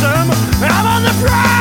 bottom. I'm on the prowl.